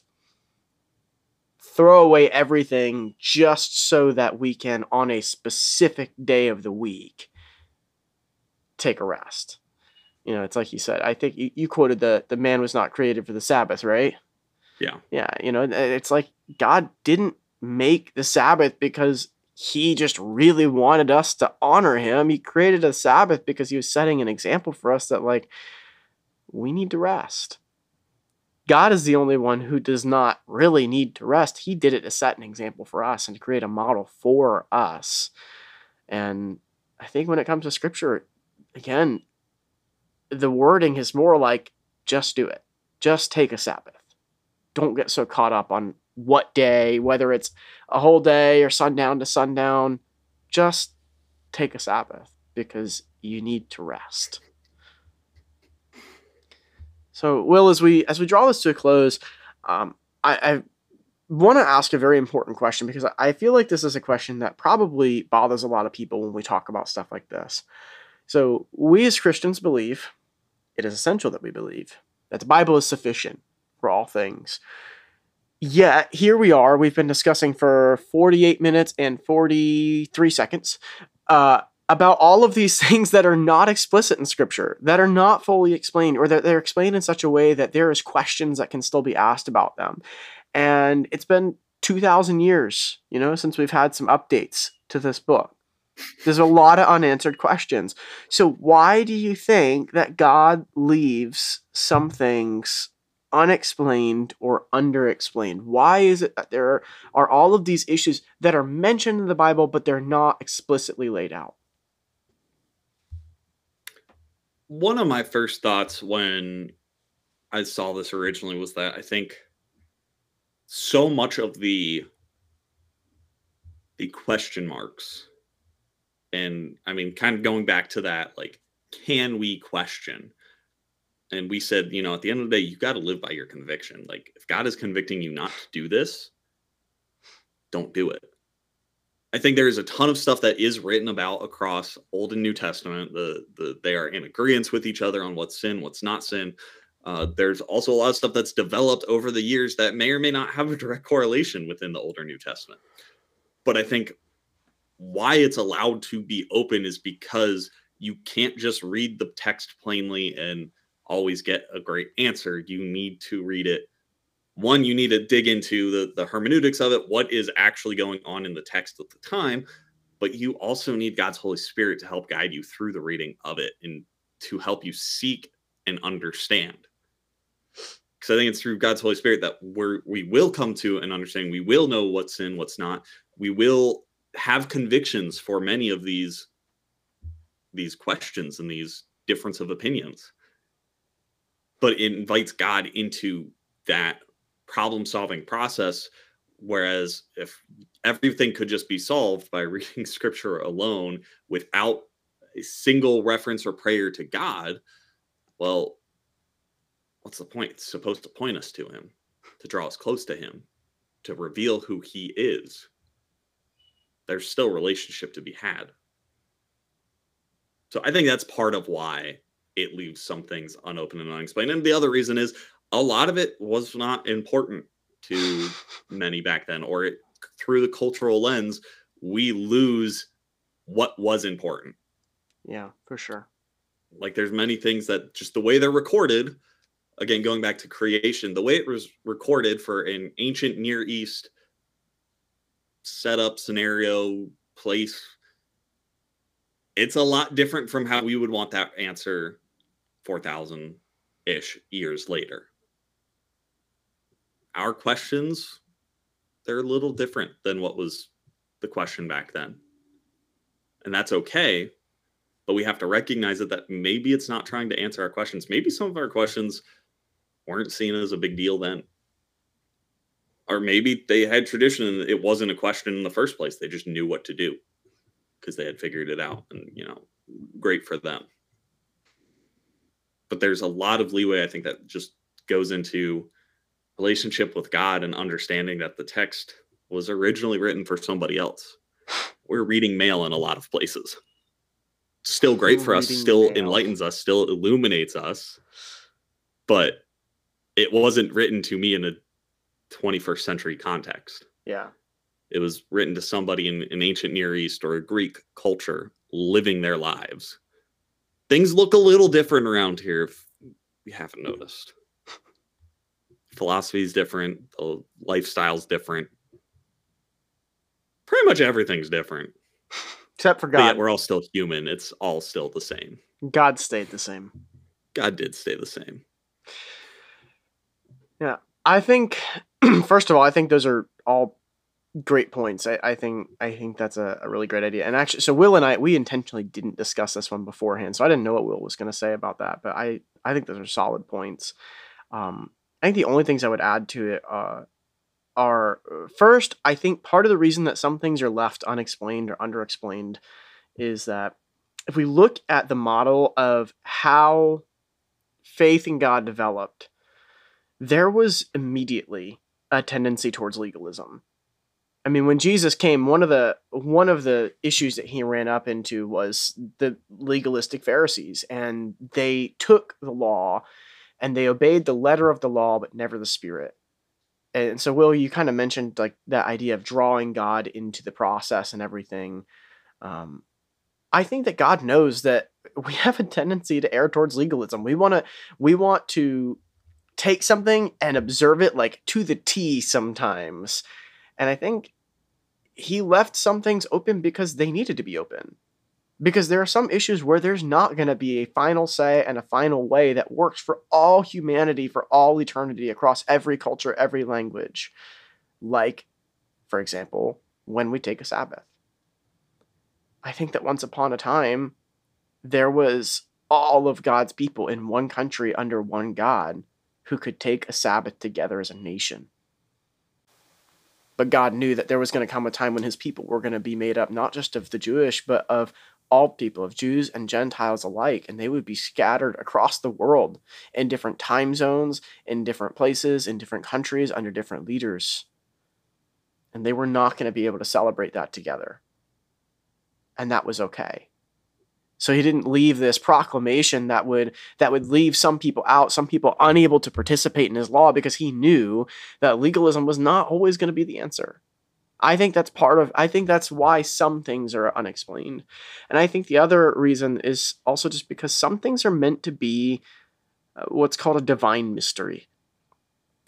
throw away everything just so that we can, on a specific day of the week, take a rest. You know, it's like you said. I think you, you quoted the the man was not created for the Sabbath, right? Yeah. Yeah. You know, it's like God didn't make the Sabbath because he just really wanted us to honor him. He created a Sabbath because he was setting an example for us that, like, we need to rest. God is the only one who does not really need to rest. He did it to set an example for us and to create a model for us. And I think when it comes to scripture, again, the wording is more like just do it. Just take a Sabbath. Don't get so caught up on what day, whether it's a whole day or sundown to sundown. Just take a Sabbath because you need to rest. So, Will, as we as we draw this to a close, um, I, I want to ask a very important question because I feel like this is a question that probably bothers a lot of people when we talk about stuff like this. So, we as Christians believe it is essential that we believe that the Bible is sufficient for all things. Yet, here we are. We've been discussing for 48 minutes and 43 seconds uh, about all of these things that are not explicit in scripture, that are not fully explained, or that they're explained in such a way that there is questions that can still be asked about them. And it's been 2,000 years, you know, since we've had some updates to this book. There's a lot of unanswered questions. So, why do you think that God leaves some things unexplained or underexplained? Why is it that there are all of these issues that are mentioned in the Bible, but they're not explicitly laid out? One of my first thoughts when I saw this originally was that I think so much of the the question marks and I mean kind of going back to that like can we question? And we said you know at the end of the day you got to live by your conviction. Like if God is convicting you not to do this don't do it I think there is a ton of stuff that is written about across Old and New Testament. The the they are in agreement with each other on what's sin, what's not sin. Uh, there's also a lot of stuff that's developed over the years that may or may not have a direct correlation within the Older New Testament. But I think why it's allowed to be open is because you can't just read the text plainly and always get a great answer. You need to read it one you need to dig into the, the hermeneutics of it what is actually going on in the text at the time but you also need god's holy spirit to help guide you through the reading of it and to help you seek and understand. Because i think it's through god's holy spirit that we're we will come to an understanding. We will know what's in what's not. We will have convictions for many of these these questions and these difference of opinions. But it invites God into that problem solving process. Whereas if everything could just be solved by reading scripture alone without a single reference or prayer to God, well, what's the point? It's supposed to point us to Him, to draw us close to Him, to reveal who He is. There's still relationship to be had. So I think that's part of why it leaves some things unopened and unexplained. And the other reason is a lot of it was not important to many back then, or it, through the cultural lens, we lose what was important. Yeah, for sure. Like there's many things that just the way they're recorded, again, going back to creation, the way it was recorded for an ancient Near East setup scenario place it's a lot different from how we would want that answer 4000 ish years later our questions they're a little different than what was the question back then. And that's okay but we have to recognize that that maybe it's not trying to answer our questions. Maybe some of our questions weren't seen as a big deal then. Or maybe they had tradition and it wasn't a question in the first place. They just knew what to do because they had figured it out and you know great for them. But there's a lot of leeway i think that just goes into relationship with god and understanding that the text was originally written for somebody else we're reading mail in a lot of places still great for us still mail. enlightens us still illuminates us but it wasn't written to me in a 21st century context yeah it was written to somebody in an ancient Near East or a Greek culture living their lives. Things look a little different around here if you haven't noticed. Philosophy is different, the lifestyle's different. Pretty much everything's different. Except for God. we're all still human. It's all still the same. God stayed the same. God did stay the same. Yeah. I think first of all, I think those are all great points. I, I think I think that's a, a, really great idea. And actually, so Will and I we intentionally didn't discuss this one beforehand, so I didn't know what Will was going to say about that. But I I think those are solid points. Um, I think the only things I would add to it uh, are uh, first, I think part of the reason that some things are left unexplained or underexplained is that if we look at the model of how faith in God developed, there was immediately a tendency towards legalism. I mean, when Jesus came, one of the one of the issues that he ran up into was the legalistic Pharisees, and they took the law and they obeyed the letter of the law, but never the spirit. And so, Will, you kind of mentioned like that idea of drawing God into the process and everything. Um, I think that God knows that we have a tendency to err towards legalism. We want to we want to take something and observe it like to the T sometimes. And I think he left some things open because they needed to be open. Because there are some issues where there's not going to be a final say and a final way that works for all humanity for all eternity across every culture, every language. Like, for example, when we take a Sabbath. I think that once upon a time, there was all of God's people in one country under one God who could take a Sabbath together as a nation. But God knew that there was going to come a time when his people were going to be made up not just of the Jewish, but of all people, of Jews and Gentiles alike, and they would be scattered across the world in different time zones, in different places, in different countries, under different leaders. And they were not going to be able to celebrate that together. And that was okay. So he didn't leave this proclamation that would that would leave some people out, some people unable to participate in his law because he knew that legalism was not always going to be the answer. I think that's part of I think that's why some things are unexplained. And I think the other reason is also just because some things are meant to be uh, what's called a divine mystery.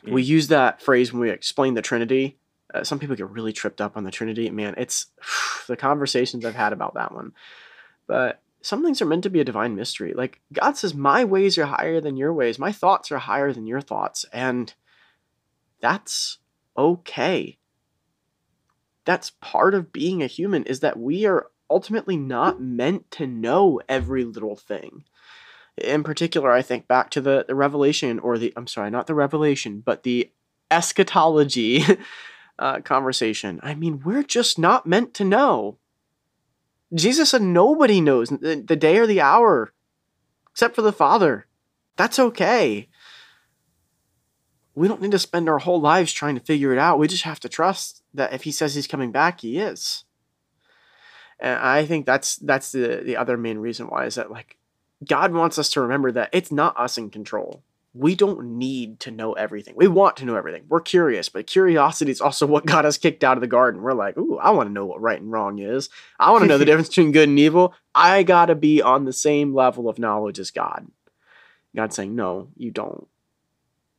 Mm. We use that phrase when we explain the Trinity. Uh, some people get really tripped up on the Trinity. Man, it's the conversations I've had about that one. But some things are meant to be a divine mystery. Like God says, My ways are higher than your ways, my thoughts are higher than your thoughts. And that's okay. That's part of being a human, is that we are ultimately not meant to know every little thing. In particular, I think back to the, the revelation, or the, I'm sorry, not the revelation, but the eschatology uh, conversation. I mean, we're just not meant to know. Jesus said nobody knows the, the day or the hour except for the Father. That's okay. We don't need to spend our whole lives trying to figure it out. We just have to trust that if he says he's coming back, he is. And I think that's that's the the other main reason why is that like God wants us to remember that it's not us in control. We don't need to know everything. We want to know everything. We're curious, but curiosity is also what got us kicked out of the garden. We're like, ooh, I want to know what right and wrong is. I want to know the difference between good and evil. I got to be on the same level of knowledge as God. God's saying, no, you don't.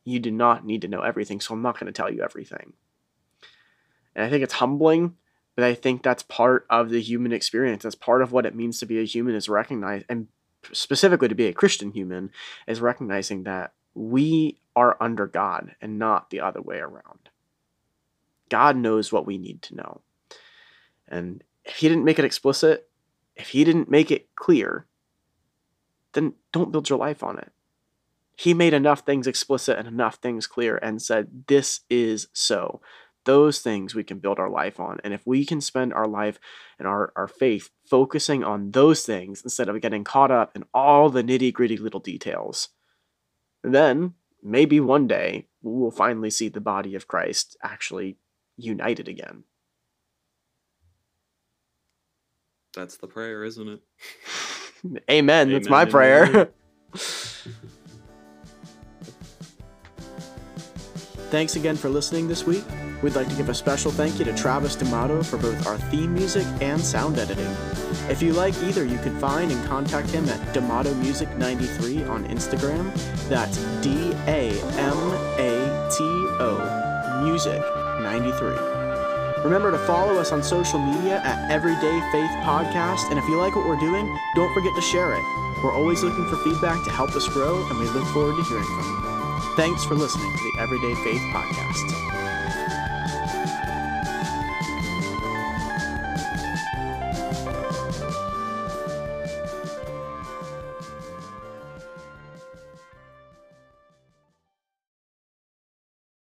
You do not need to know everything, so I'm not going to tell you everything. And I think it's humbling, but I think that's part of the human experience. That's part of what it means to be a human is recognize and specifically to be a Christian human is recognizing that we are under God and not the other way around. God knows what we need to know. And if He didn't make it explicit, if He didn't make it clear, then don't build your life on it. He made enough things explicit and enough things clear and said, This is so. Those things we can build our life on. And if we can spend our life and our, our faith focusing on those things instead of getting caught up in all the nitty gritty little details, then maybe one day we will finally see the body of Christ actually united again. That's the prayer, isn't it? Amen. Amen. That's my prayer. Thanks again for listening this week. We'd like to give a special thank you to Travis D'Amato for both our theme music and sound editing. If you like either, you can find and contact him at D'Amato Music 93 on Instagram. That's D A M A T O Music 93. Remember to follow us on social media at Everyday Faith Podcast, and if you like what we're doing, don't forget to share it. We're always looking for feedback to help us grow, and we look forward to hearing from you. Thanks for listening to the Everyday Faith Podcast.